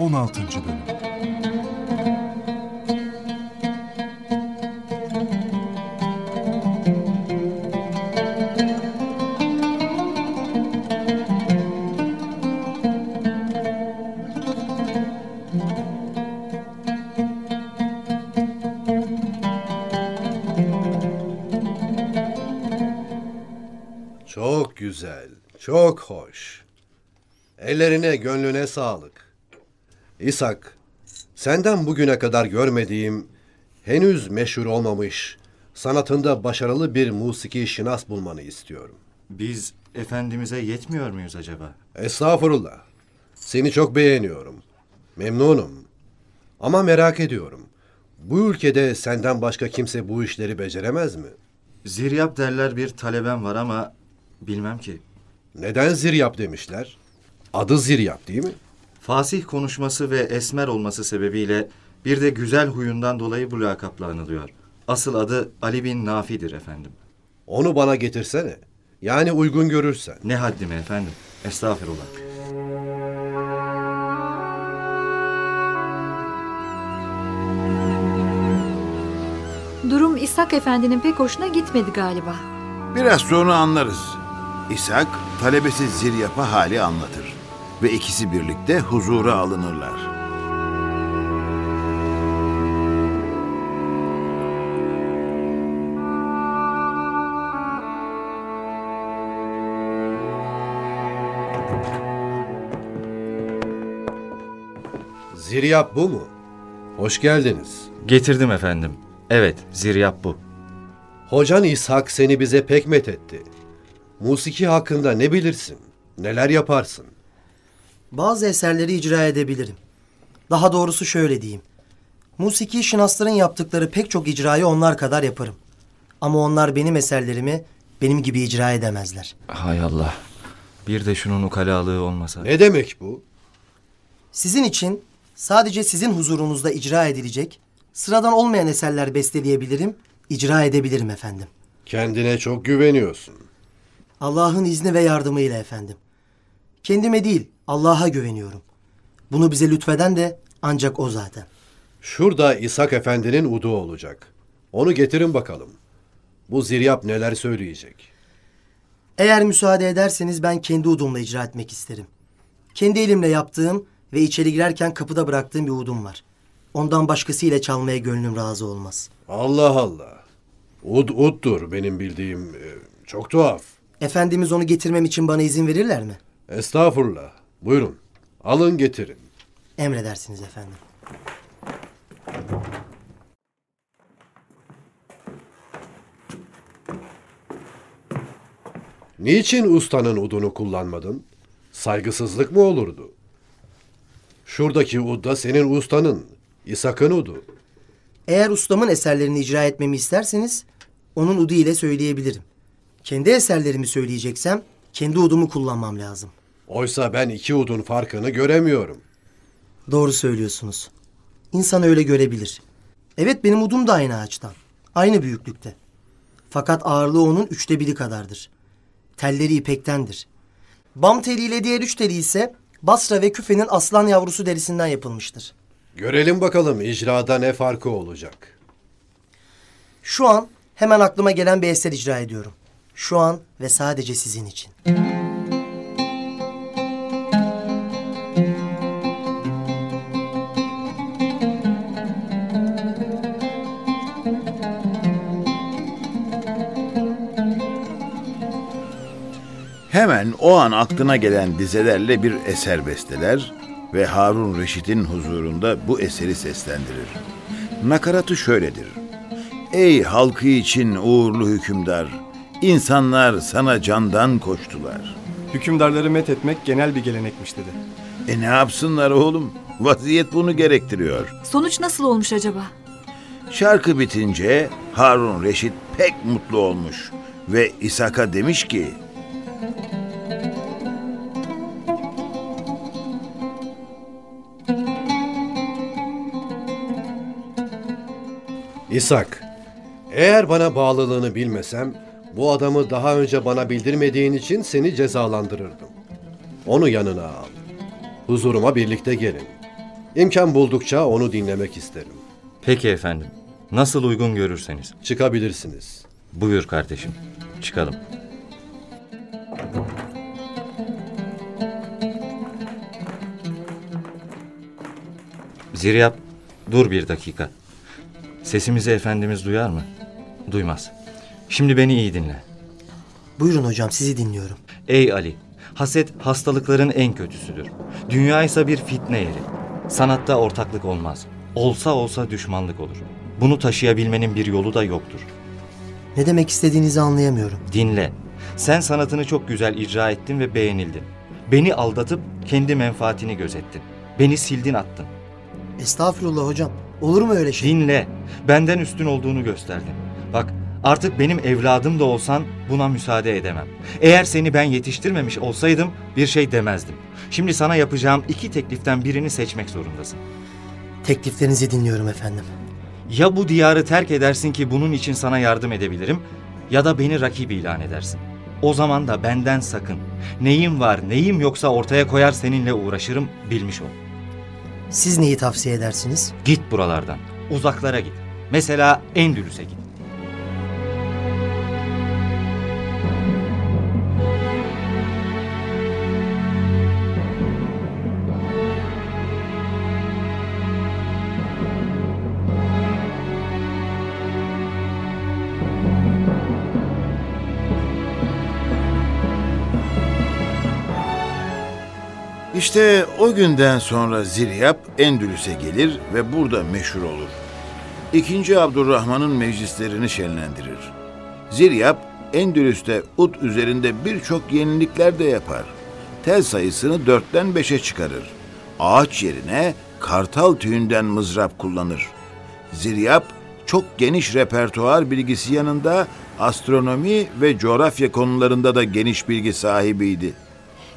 16. Bölüm Çok güzel, çok hoş. Ellerine, gönlüne sağlık. İshak, senden bugüne kadar görmediğim, henüz meşhur olmamış, sanatında başarılı bir musiki şinas bulmanı istiyorum. Biz Efendimiz'e yetmiyor muyuz acaba? Estağfurullah. Seni çok beğeniyorum. Memnunum. Ama merak ediyorum. Bu ülkede senden başka kimse bu işleri beceremez mi? Ziryap derler bir talebem var ama bilmem ki. Neden ziryap demişler? Adı ziryap değil mi? Fasih konuşması ve esmer olması sebebiyle bir de güzel huyundan dolayı bu lakapla anılıyor. Asıl adı Ali bin Nafi'dir efendim. Onu bana getirsene. Yani uygun görürsen. Ne haddime efendim. Estağfirullah. Durum İshak Efendi'nin pek hoşuna gitmedi galiba. Biraz sonra anlarız. İshak talebesi Ziryap'a hali anlatır. Ve ikisi birlikte huzura alınırlar. Ziryap bu mu? Hoş geldiniz. Getirdim efendim. Evet, ziryap bu. Hocan İshak seni bize pek methetti. Musiki hakkında ne bilirsin? Neler yaparsın? Bazı eserleri icra edebilirim. Daha doğrusu şöyle diyeyim. Musiki şinasların yaptıkları pek çok icrayı onlar kadar yaparım. Ama onlar benim eserlerimi benim gibi icra edemezler. Hay Allah. Bir de şunun ukalalığı olmasa. Ne demek bu? Sizin için sadece sizin huzurunuzda icra edilecek, sıradan olmayan eserler besteleyebilirim, icra edebilirim efendim. Kendine çok güveniyorsun. Allah'ın izni ve yardımıyla efendim. Kendime değil, Allah'a güveniyorum. Bunu bize lütfeden de ancak o zaten. Şurada İshak Efendi'nin udu olacak. Onu getirin bakalım. Bu ziryap neler söyleyecek? Eğer müsaade ederseniz ben kendi udumla icra etmek isterim. Kendi elimle yaptığım ve içeri girerken kapıda bıraktığım bir udum var. Ondan başkasıyla çalmaya gönlüm razı olmaz. Allah Allah. Ud uddur benim bildiğim. e, Çok tuhaf. Efendimiz onu getirmem için bana izin verirler mi? Estağfurullah. Buyurun. Alın getirin. Emredersiniz efendim. Niçin ustanın udunu kullanmadın? Saygısızlık mı olurdu? Şuradaki ud da senin ustanın. İshak'ın udu. Eğer ustamın eserlerini icra etmemi isterseniz onun udu ile söyleyebilirim. Kendi eserlerimi söyleyeceksem kendi udumu kullanmam lazım. Oysa ben iki udun farkını göremiyorum. Doğru söylüyorsunuz. İnsan öyle görebilir. Evet benim udum da aynı ağaçtan. Aynı büyüklükte. Fakat ağırlığı onun üçte biri kadardır. Telleri ipektendir. Bam teliyle diğer üç teli ise Basra ve Küfe'nin aslan yavrusu derisinden yapılmıştır. Görelim bakalım icrada ne farkı olacak. Şu an hemen aklıma gelen bir eser icra ediyorum. Şu an ve sadece sizin için. Hemen o an aklına gelen dizelerle bir eser besteler ve Harun Reşit'in huzurunda bu eseri seslendirir. Nakaratı şöyledir. Ey halkı için uğurlu hükümdar, insanlar sana candan koştular. Hükümdarları met etmek genel bir gelenekmiş dedi. E ne yapsınlar oğlum? Vaziyet bunu gerektiriyor. Sonuç nasıl olmuş acaba? Şarkı bitince Harun Reşit pek mutlu olmuş ve İshak'a demiş ki İshak, eğer bana bağlılığını bilmesem, bu adamı daha önce bana bildirmediğin için seni cezalandırırdım. Onu yanına al. Huzuruma birlikte gelin. İmkan buldukça onu dinlemek isterim. Peki efendim. Nasıl uygun görürseniz. Çıkabilirsiniz. Buyur kardeşim. Çıkalım. Ziryap, dur bir dakika. Sesimizi Efendimiz duyar mı? Duymaz. Şimdi beni iyi dinle. Buyurun hocam sizi dinliyorum. Ey Ali, haset hastalıkların en kötüsüdür. Dünya ise bir fitne yeri. Sanatta ortaklık olmaz. Olsa olsa düşmanlık olur. Bunu taşıyabilmenin bir yolu da yoktur. Ne demek istediğinizi anlayamıyorum. Dinle. Sen sanatını çok güzel icra ettin ve beğenildin. Beni aldatıp kendi menfaatini gözettin. Beni sildin attın. Estağfurullah hocam. Olur mu öyle şey? Dinle. Benden üstün olduğunu gösterdin. Bak artık benim evladım da olsan buna müsaade edemem. Eğer seni ben yetiştirmemiş olsaydım bir şey demezdim. Şimdi sana yapacağım iki tekliften birini seçmek zorundasın. Tekliflerinizi dinliyorum efendim. Ya bu diyarı terk edersin ki bunun için sana yardım edebilirim ya da beni rakip ilan edersin. O zaman da benden sakın. Neyim var neyim yoksa ortaya koyar seninle uğraşırım bilmiş ol. Siz neyi tavsiye edersiniz? Git buralardan. Uzaklara git. Mesela Endülüs'e git. İşte o günden sonra Ziryap Endülüs'e gelir ve burada meşhur olur. İkinci Abdurrahman'ın meclislerini şenlendirir. Ziryap Endülüs'te ut üzerinde birçok yenilikler de yapar. Tel sayısını dörtten beşe çıkarır. Ağaç yerine kartal tüyünden mızrap kullanır. Ziryap çok geniş repertuar bilgisi yanında astronomi ve coğrafya konularında da geniş bilgi sahibiydi.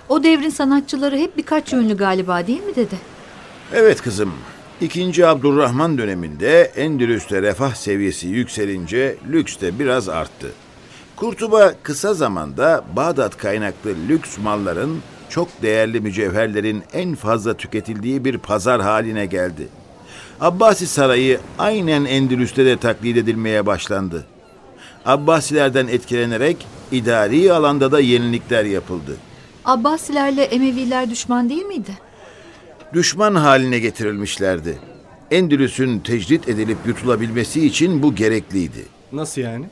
O devrin sanatçıları hep birkaç yönlü galiba değil mi dede? Evet kızım. İkinci Abdurrahman döneminde Endülüs'te refah seviyesi yükselince lüks de biraz arttı. Kurtuba kısa zamanda Bağdat kaynaklı lüks malların, çok değerli mücevherlerin en fazla tüketildiği bir pazar haline geldi. Abbasi Sarayı aynen Endülüs'te de taklit edilmeye başlandı. Abbasilerden etkilenerek idari alanda da yenilikler yapıldı. Abbasilerle Emeviler düşman değil miydi? düşman haline getirilmişlerdi. Endülüs'ün tecrit edilip yutulabilmesi için bu gerekliydi. Nasıl yani?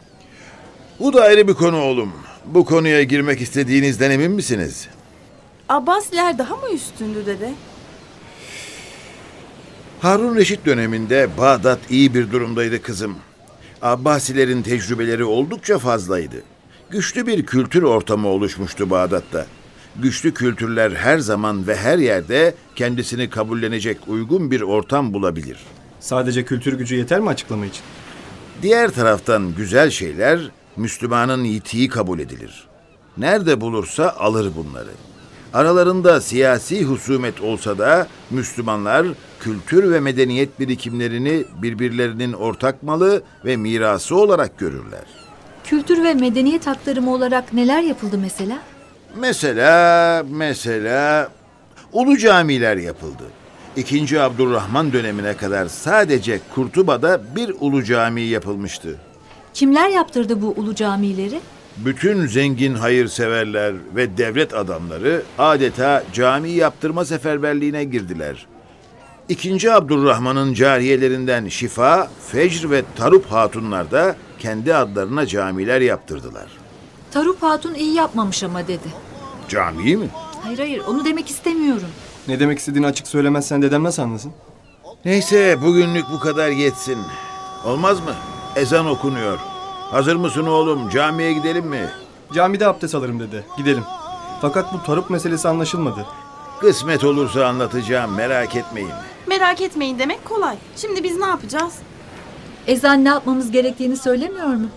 Bu da ayrı bir konu oğlum. Bu konuya girmek istediğinizden emin misiniz? Abbasiler daha mı üstündü dede? Harun Reşit döneminde Bağdat iyi bir durumdaydı kızım. Abbasilerin tecrübeleri oldukça fazlaydı. Güçlü bir kültür ortamı oluşmuştu Bağdat'ta. Güçlü kültürler her zaman ve her yerde kendisini kabullenecek uygun bir ortam bulabilir. Sadece kültür gücü yeter mi açıklama için? Diğer taraftan güzel şeyler Müslümanın yitiği kabul edilir. Nerede bulursa alır bunları. Aralarında siyasi husumet olsa da Müslümanlar kültür ve medeniyet birikimlerini birbirlerinin ortak malı ve mirası olarak görürler. Kültür ve medeniyet aktarımı olarak neler yapıldı mesela? Mesela, mesela ulu camiler yapıldı. İkinci Abdurrahman dönemine kadar sadece Kurtuba'da bir ulu cami yapılmıştı. Kimler yaptırdı bu ulu camileri? Bütün zengin hayırseverler ve devlet adamları adeta cami yaptırma seferberliğine girdiler. İkinci Abdurrahman'ın cariyelerinden Şifa, Fecr ve Tarup hatunlar da kendi adlarına camiler yaptırdılar. Tarup Hatun iyi yapmamış ama dedi. Cami mi? Hayır hayır onu demek istemiyorum. Ne demek istediğini açık söylemezsen dedem nasıl anlasın? Neyse bugünlük bu kadar yetsin. Olmaz mı? Ezan okunuyor. Hazır mısın oğlum? Camiye gidelim mi? Camide abdest alırım dedi. Gidelim. Fakat bu tarıp meselesi anlaşılmadı. Kısmet olursa anlatacağım merak etmeyin. Merak etmeyin demek kolay. Şimdi biz ne yapacağız? Ezan ne yapmamız gerektiğini söylemiyor mu?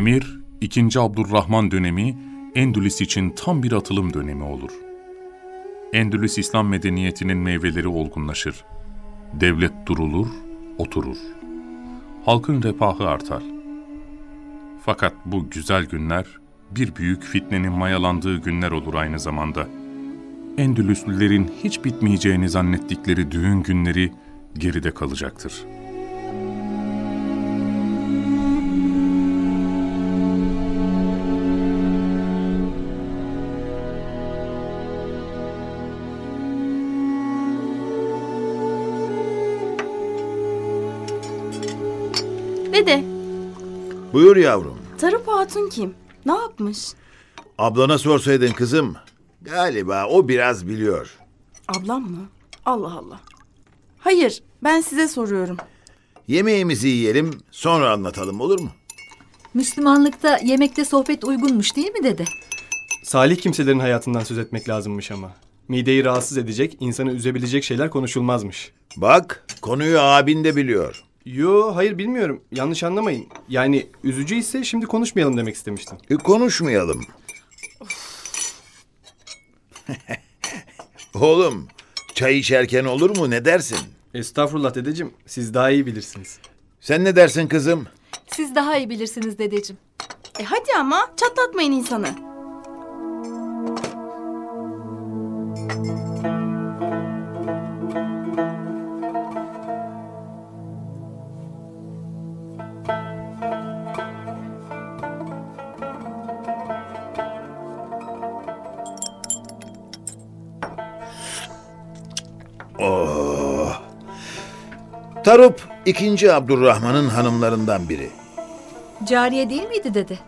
Emir İkinci Abdurrahman dönemi Endülüs için tam bir atılım dönemi olur. Endülüs İslam medeniyetinin meyveleri olgunlaşır. Devlet durulur, oturur. Halkın refahı artar. Fakat bu güzel günler bir büyük fitnenin mayalandığı günler olur aynı zamanda. Endülüslülerin hiç bitmeyeceğini zannettikleri düğün günleri geride kalacaktır. Buyur yavrum. Tarıp Hatun kim? Ne yapmış? Ablana sorsaydın kızım. Galiba o biraz biliyor. Ablam mı? Allah Allah. Hayır, ben size soruyorum. Yemeğimizi yiyelim, sonra anlatalım olur mu? Müslümanlıkta yemekte sohbet uygunmuş değil mi dede? Salih kimselerin hayatından söz etmek lazımmış ama. Mideyi rahatsız edecek, insanı üzebilecek şeyler konuşulmazmış. Bak, konuyu abin de biliyor. Yo, hayır bilmiyorum. Yanlış anlamayın. Yani üzücü ise şimdi konuşmayalım demek istemiştim. E, konuşmayalım. Oğlum, çay içerken olur mu? Ne dersin? Estağfurullah dedeciğim, siz daha iyi bilirsiniz. Sen ne dersin kızım? Siz daha iyi bilirsiniz dedeciğim. E hadi ama çatlatmayın insanı. Tarup, ikinci Abdurrahman'ın hanımlarından biri. Cariye değil miydi dede?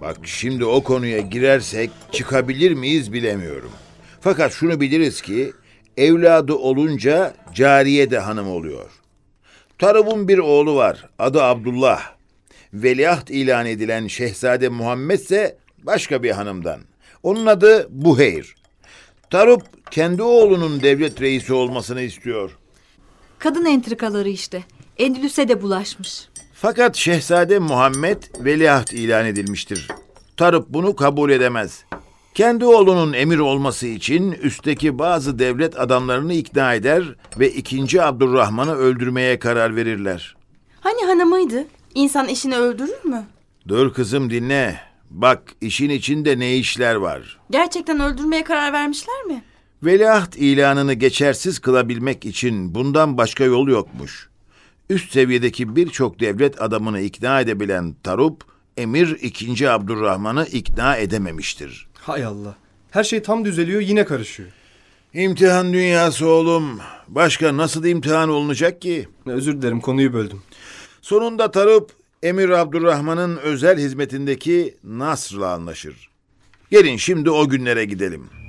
Bak şimdi o konuya girersek çıkabilir miyiz bilemiyorum. Fakat şunu biliriz ki evladı olunca cariye de hanım oluyor. Tarub'un bir oğlu var adı Abdullah. Veliaht ilan edilen Şehzade Muhammed ise başka bir hanımdan. Onun adı Buheyr. Tarup kendi oğlunun devlet reisi olmasını istiyor. Kadın entrikaları işte. Endülüs'e de bulaşmış. Fakat Şehzade Muhammed veliaht ilan edilmiştir. Tarıp bunu kabul edemez. Kendi oğlunun emir olması için üstteki bazı devlet adamlarını ikna eder ve 2. Abdurrahman'ı öldürmeye karar verirler. Hani hanımıydı? İnsan eşini öldürür mü? Dur kızım dinle. Bak işin içinde ne işler var. Gerçekten öldürmeye karar vermişler mi? Veliaht ilanını geçersiz kılabilmek için bundan başka yol yokmuş. Üst seviyedeki birçok devlet adamını ikna edebilen Tarup, Emir 2. Abdurrahman'ı ikna edememiştir. Hay Allah. Her şey tam düzeliyor, yine karışıyor. İmtihan dünyası oğlum. Başka nasıl imtihan olunacak ki? Özür dilerim, konuyu böldüm. Sonunda Tarup, Emir Abdurrahman'ın özel hizmetindeki Nasr'la anlaşır. Gelin şimdi o günlere gidelim.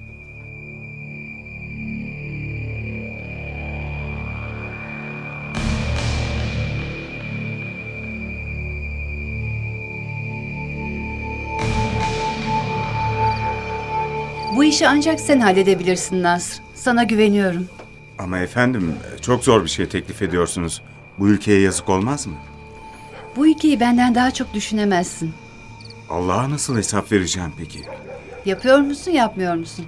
Bu işi ancak sen halledebilirsin Nasr. Sana güveniyorum. Ama efendim çok zor bir şey teklif ediyorsunuz. Bu ülkeye yazık olmaz mı? Bu ülkeyi benden daha çok düşünemezsin. Allah'a nasıl hesap vereceğim peki? Yapıyor musun, yapmıyor musun?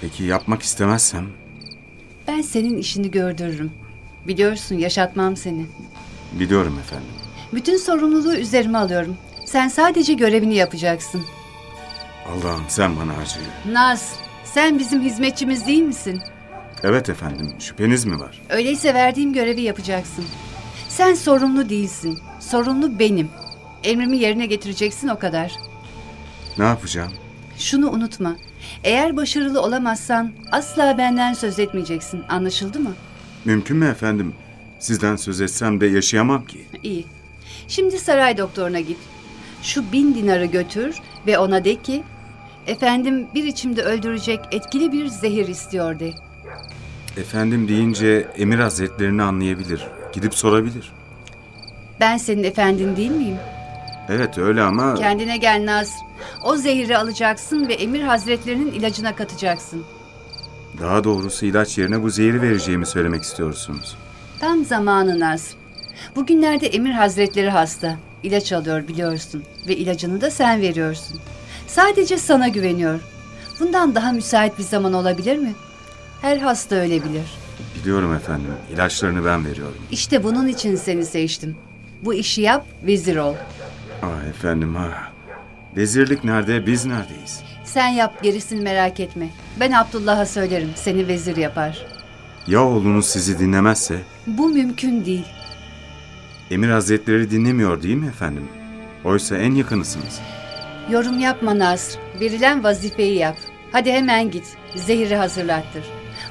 Peki yapmak istemezsem? Ben senin işini gördürürüm. Biliyorsun yaşatmam seni. Biliyorum efendim. Bütün sorumluluğu üzerime alıyorum. Sen sadece görevini yapacaksın. Allah'ım sen bana acı. Naz, sen bizim hizmetçimiz değil misin? Evet efendim şüpheniz mi var? Öyleyse verdiğim görevi yapacaksın. Sen sorumlu değilsin. Sorumlu benim. Emrimi yerine getireceksin o kadar. Ne yapacağım? Şunu unutma. Eğer başarılı olamazsan asla benden söz etmeyeceksin. Anlaşıldı mı? Mümkün mü efendim? Sizden söz etsem de yaşayamam ki. İyi. Şimdi saray doktoruna git. Şu bin dinarı götür ve ona de ki... Efendim bir içimde öldürecek etkili bir zehir istiyor de. Efendim deyince emir hazretlerini anlayabilir. Gidip sorabilir. Ben senin efendin değil miyim? Evet öyle ama... Kendine gel Naz. O zehri alacaksın ve emir hazretlerinin ilacına katacaksın. Daha doğrusu ilaç yerine bu zehri vereceğimi söylemek istiyorsunuz. Tam zamanı Naz. Bugünlerde emir hazretleri hasta. ilaç alıyor biliyorsun ve ilacını da sen veriyorsun. Sadece sana güveniyor. Bundan daha müsait bir zaman olabilir mi? Her hasta öyle bilir. Biliyorum efendim. İlaçlarını ben veriyorum. İşte bunun için seni seçtim. Bu işi yap, vezir ol. Ah efendim ha. Vezirlik nerede, biz neredeyiz? Sen yap, gerisini merak etme. Ben Abdullah'a söylerim, seni vezir yapar. Ya oğlunuz sizi dinlemezse? Bu mümkün değil. Emir Hazretleri dinlemiyor değil mi efendim? Oysa en yakınısınız. Yorum yapma Nasr. Verilen vazifeyi yap. Hadi hemen git. Zehri hazırlattır.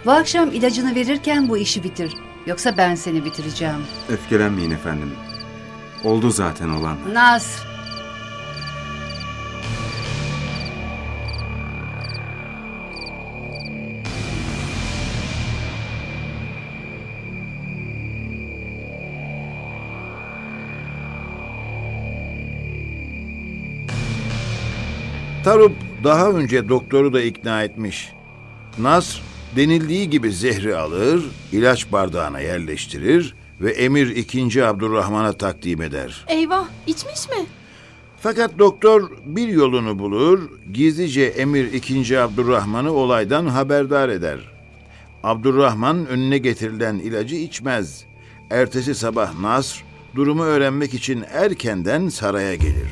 Bu akşam ilacını verirken bu işi bitir. Yoksa ben seni bitireceğim. Öfkelenmeyin efendim. Oldu zaten olan. Nasr. Tarup daha önce doktoru da ikna etmiş. Nasr denildiği gibi zehri alır, ilaç bardağına yerleştirir ve emir 2. Abdurrahman'a takdim eder. Eyvah içmiş mi? Fakat doktor bir yolunu bulur, gizlice emir 2. Abdurrahman'ı olaydan haberdar eder. Abdurrahman önüne getirilen ilacı içmez. Ertesi sabah Nasr durumu öğrenmek için erkenden saraya gelir.